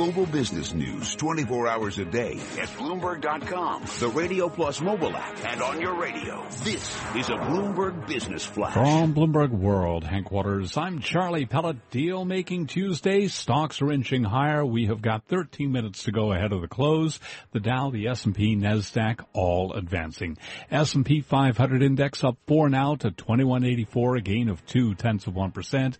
global business news 24 hours a day at Bloomberg.com, the Radio Plus mobile app, and on your radio. This is a Bloomberg Business Flash. From Bloomberg World headquarters, I'm Charlie Pellet. Deal making Tuesday. Stocks are inching higher. We have got 13 minutes to go ahead of the close. The Dow, the S&P, NASDAQ, all advancing. S&P 500 index up four now to 2184, a gain of two tenths of one percent.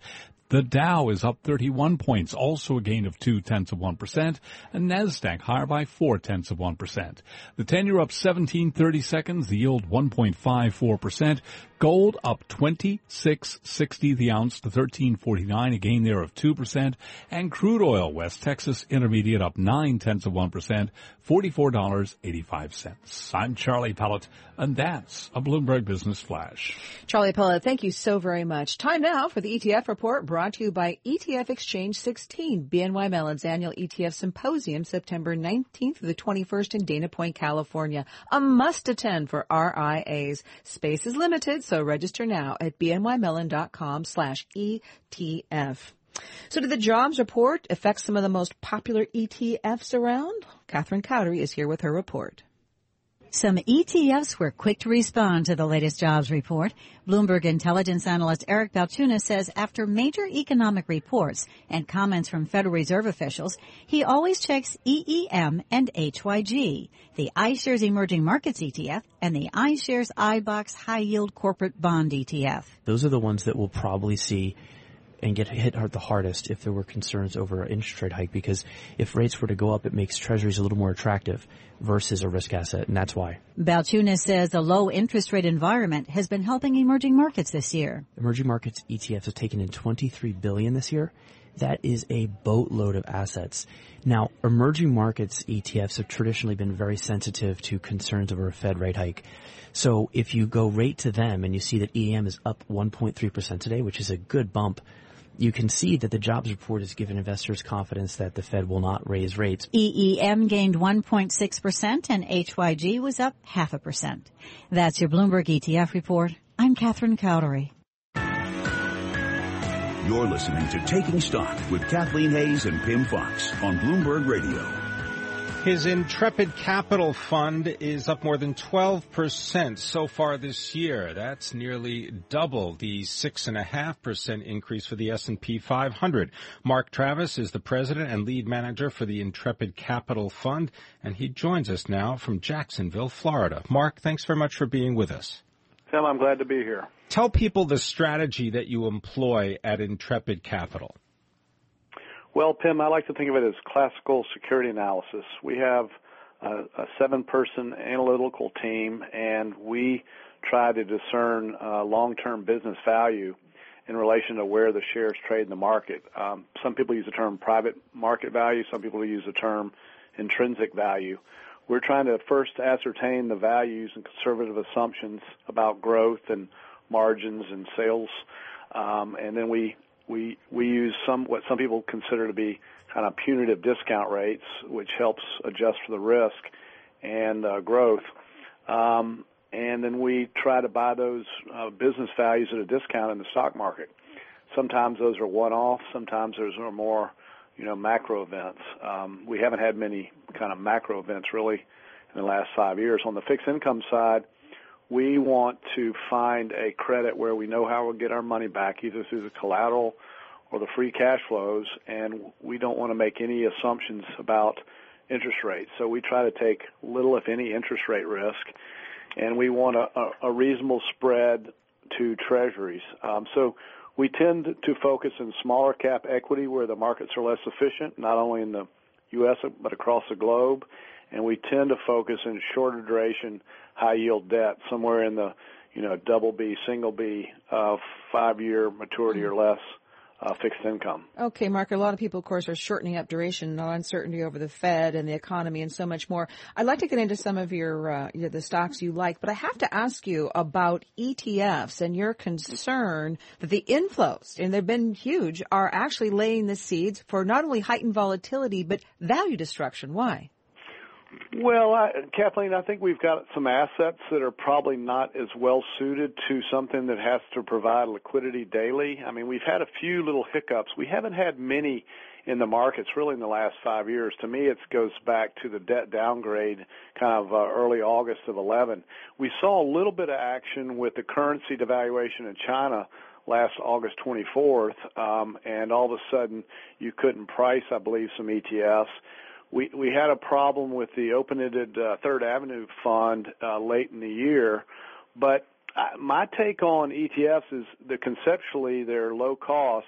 The Dow is up 31 points, also a gain of two tenths of 1%, and NASDAQ higher by four tenths of 1%. The 10 year up 1730 seconds, the yield 1.54%. Gold up 26.60 the ounce to 13.49, a gain there of 2%. And crude oil, West Texas Intermediate up 9 tenths of 1%, $44.85. I'm Charlie Pellet, and that's a Bloomberg Business Flash. Charlie Pellet, thank you so very much. Time now for the ETF report brought to you by ETF Exchange 16, BNY Mellon's annual ETF Symposium, September 19th to the 21st in Dana Point, California. A must attend for RIAs. Space is limited, so register now at bnymellon.com slash ETF. So did the jobs report affect some of the most popular ETFs around? Catherine Cowdery is here with her report. Some ETFs were quick to respond to the latest jobs report. Bloomberg intelligence analyst Eric Balchunas says after major economic reports and comments from Federal Reserve officials, he always checks EEM and HYG, the iShares Emerging Markets ETF and the iShares iBoxx High Yield Corporate Bond ETF. Those are the ones that we'll probably see and get hit hard the hardest if there were concerns over an interest rate hike because if rates were to go up, it makes treasuries a little more attractive versus a risk asset, and that's why. Balchunas says the low interest rate environment has been helping emerging markets this year. Emerging markets ETFs have taken in 23 billion this year. That is a boatload of assets. Now, emerging markets ETFs have traditionally been very sensitive to concerns over a Fed rate hike. So if you go rate to them and you see that EM is up 1.3% today, which is a good bump you can see that the jobs report has given investors confidence that the Fed will not raise rates. EEM gained 1.6% and HYG was up half a percent. That's your Bloomberg ETF report. I'm Catherine Cowdery. You're listening to Taking Stock with Kathleen Hays and Pimm Fox on Bloomberg Radio. His Intrepid Capital Fund is up more than 12% so far this year. That's nearly double the 6.5% increase for the S&P 500. Mark Travis is the president and lead manager for the Intrepid Capital Fund, and he joins us now from Jacksonville, Florida. Mark, thanks very much for being with us. Tim, I'm glad to be here. Tell people the strategy that you employ at Intrepid Capital. Well, Pimm, I like to think of it as classical security analysis. We have a, a seven-person analytical team, and we try to discern uh, long-term business value in relation to where the shares trade in the market. Um, some people use the term private market value. Some people use the term intrinsic value. We're trying to first ascertain the values and conservative assumptions about growth and margins and sales, um, and then we we we use some what some people consider to be kind of punitive discount rates, which helps adjust for the risk and uh, growth. Um, and then we try to buy those uh, business values at a discount in the stock market. Sometimes those are one-off. Sometimes those are more, you know, macro events. Um, we haven't had many kind of macro events really in the last five years. On the fixed income side, we want to find a credit where we know how we'll get our money back, either through the collateral or the free cash flows, and we don't want to make any assumptions about interest rates. So we try to take little, if any, interest rate risk, and we want a, a, reasonable spread to treasuries. Um, so we tend to focus in smaller cap equity where the markets are less efficient, not only in the U.S. but across the globe and we tend to focus in shorter duration, high yield debt, somewhere in the you know double B, single B, uh, five year maturity or less. Uh, fixed income. Okay, Mark. A lot of people, of course, are shortening up duration, uncertainty over the Fed and the economy, and so much more. I'd like to get into some of your uh, the stocks you like, but I have to ask you about ETFs and your concern that the inflows, and they've been huge, are actually laying the seeds for not only heightened volatility but value destruction. Why? Well, I, Kathleen, I think we've got some assets that are probably not as well suited to something that has to provide liquidity daily. I mean, we've had a few little hiccups. We haven't had many in the markets really in the last five years. To me, it goes back to the debt downgrade kind of uh, early August of 11. We saw a little bit of action with the currency devaluation in China last August 24th, um, and all of a sudden you couldn't price, I believe, some ETFs we we had a problem with the open-ended uh, Third Avenue fund uh, late in the year, but uh, my take on ETFs is that conceptually they're low cost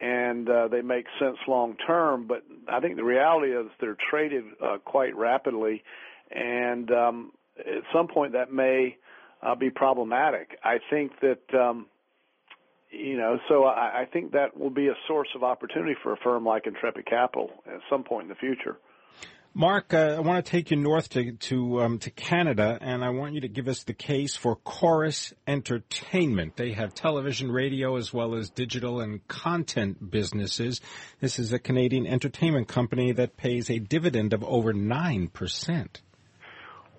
and uh, they make sense long term. But I think the reality is they're traded uh, quite rapidly, and um, at some point that may uh, be problematic. I think that. Um, you know, so I, I think that will be a source of opportunity for a firm like Intrepid Capital at some point in the future. Mark, uh, I want to take you north to to, um, to Canada, and I want you to give us the case for Corus Entertainment. They have television, radio, as well as digital and content businesses. This is a Canadian entertainment company that pays a dividend of over nine percent.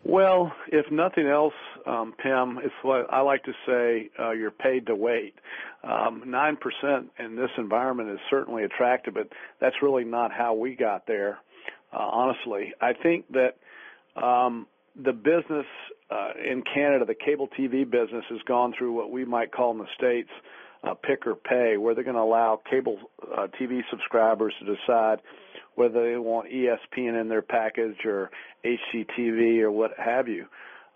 Well, if nothing else, um, Pimm, it's what I like to say: uh, you're paid to wait. Um, nine um, percent in this environment is certainly attractive, but that's really not how we got there uh, honestly. I think that um, the business uh, in Canada, the cable TV business, has gone through what we might call in the States uh, pick or pay, where they're going to allow cable uh, TV subscribers to decide whether they want ESPN in their package or HGTV or what have you.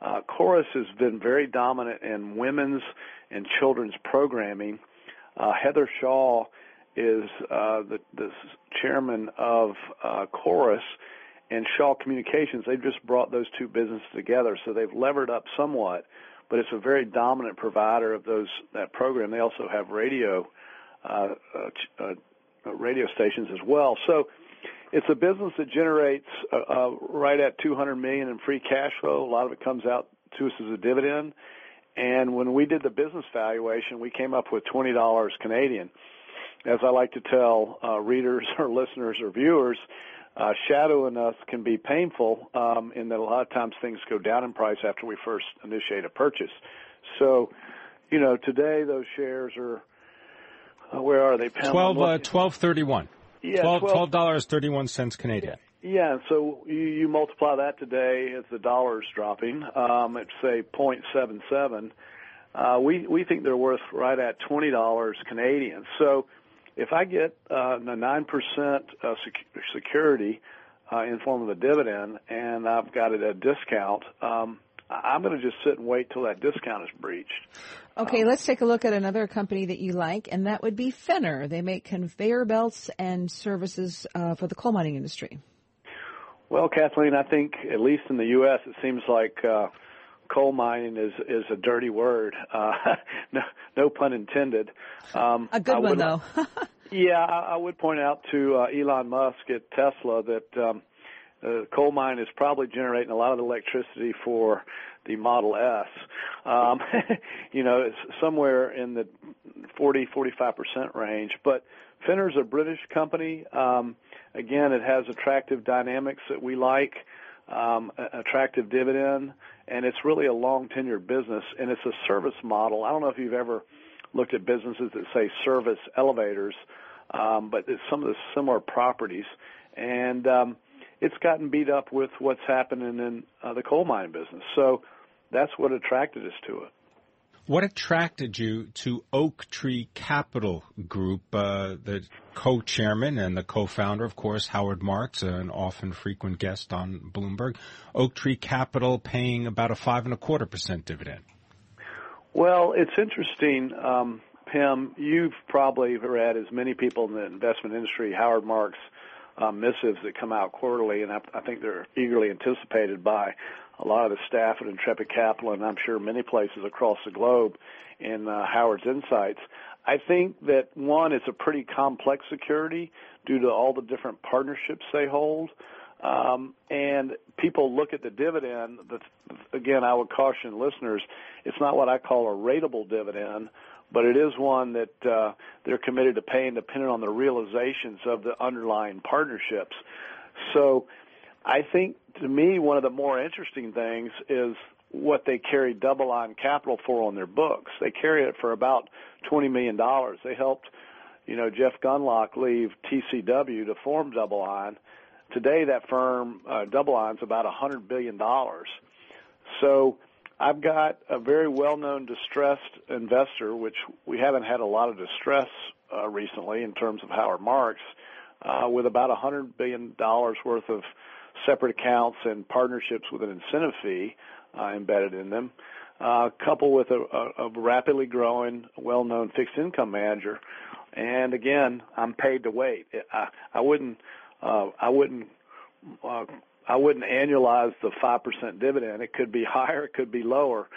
Uh, Corus has been very dominant in women's and children's programming. Uh, Heather Shaw is uh, the, the chairman of uh, Corus and Shaw Communications. They've just brought those two businesses together, so they've levered up somewhat. But it's a very dominant provider of those that program. They also have radio uh, uh, uh, radio stations as well. So it's a business that generates uh, uh, right at 200 million in free cash flow. A lot of it comes out to us as a dividend. And when we did the business valuation, we came up with $20 Canadian as I like to tell uh, readers or listeners or viewers, uh, shadowing us can be painful um, in that a lot of times things go down in price after we first initiate a purchase. So, you know, today those shares are uh, where are they? Pam? Twelve uh, twelve thirty one. Yeah, twelve dollars thirty one cents Canadian. Yeah, so you, you multiply that today as the dollar's dropping um, at say point seven seven. Uh, we we think they're worth right at twenty dollars Canadian. So if I get uh, a nine percent uh, sec- security uh, in form of a dividend, and I've got it at a discount, um, I'm going to just sit and wait till that discount is breached. Okay, um, let's take a look at another company that you like, and that would be Fenner. They make conveyor belts and services uh, for the coal mining industry. Well, Kathleen, I think at least in the U.S., it seems like uh, coal mining is is a dirty word. Uh, no, no pun intended. Um, a good one, though. yeah, I, I would point out to uh, Elon Musk at Tesla that um, the coal mine is probably generating a lot of electricity for the Model S. Um, you know, it's somewhere in the 40, 45 percent range. But Fenner's a British company. Um, again, it has attractive dynamics that we like um, attractive dividend, and it's really a long tenured business, and it's a service model. I don't know if you've ever looked at businesses that say service elevators, um, but it's some of the similar properties, and um, it's gotten beat up with what's happening in uh, the coal mine business. So that's what attracted us to it. What attracted you to Oaktree Capital Group, uh, the co-chairman and the co-founder, of course, Howard Marks, an often frequent guest on Bloomberg. Oaktree Capital paying about a five and a quarter percent dividend. Well, it's interesting, um, Pimm. You've probably read, as many people in the investment industry, Howard Marks' uh, missives that come out quarterly, and I, I think they're eagerly anticipated by a lot of the staff at Intrepid Capital, and I'm sure many places across the globe in uh, Howard's Insights. I think that one, it's a pretty complex security due to all the different partnerships they hold. Um, and people look at the dividend. But again, I would caution listeners: it's not what I call a ratable dividend, but it is one that uh, they're committed to paying, depending on the realizations of the underlying partnerships. So I think to me one of the more interesting things is what they carry DoubleLine Capital for on their books. They carry it for about twenty million dollars. They helped, you know, Jeff Gundlach leave TCW to form DoubleLine. Today, that firm uh, DoubleLine's about a hundred billion dollars. So I've got a very well-known distressed investor, which we haven't had a lot of distress uh, recently in terms of Howard Marks, uh, with about a hundred billion dollars worth of separate accounts and partnerships with an incentive fee uh, embedded in them, uh, coupled with a, a, a rapidly growing, well-known fixed income manager. And again, I'm paid to wait. I, I wouldn't, uh, I wouldn't, uh, I wouldn't annualize the five percent dividend. It could be higher, it could be lower,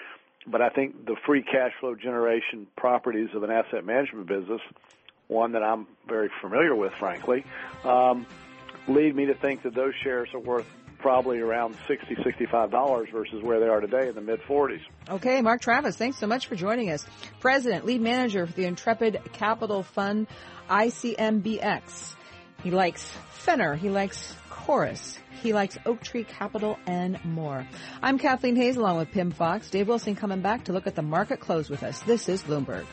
but I think the free cash flow generation properties of an asset management business, one that I'm very familiar with, frankly, um, lead me to think that those shares are worth probably around $60, $65 versus where they are today in the mid 40s. Okay, Mark Travis, thanks so much for joining us. President, lead manager for the Intrepid Capital Fund, ICMBX. He likes Fenner, he likes Corus, he likes Oaktree Capital, and more. I'm Kathleen Hays along with Pimm Fox. Dave Wilson coming back to look at the market close with us. This is Bloomberg.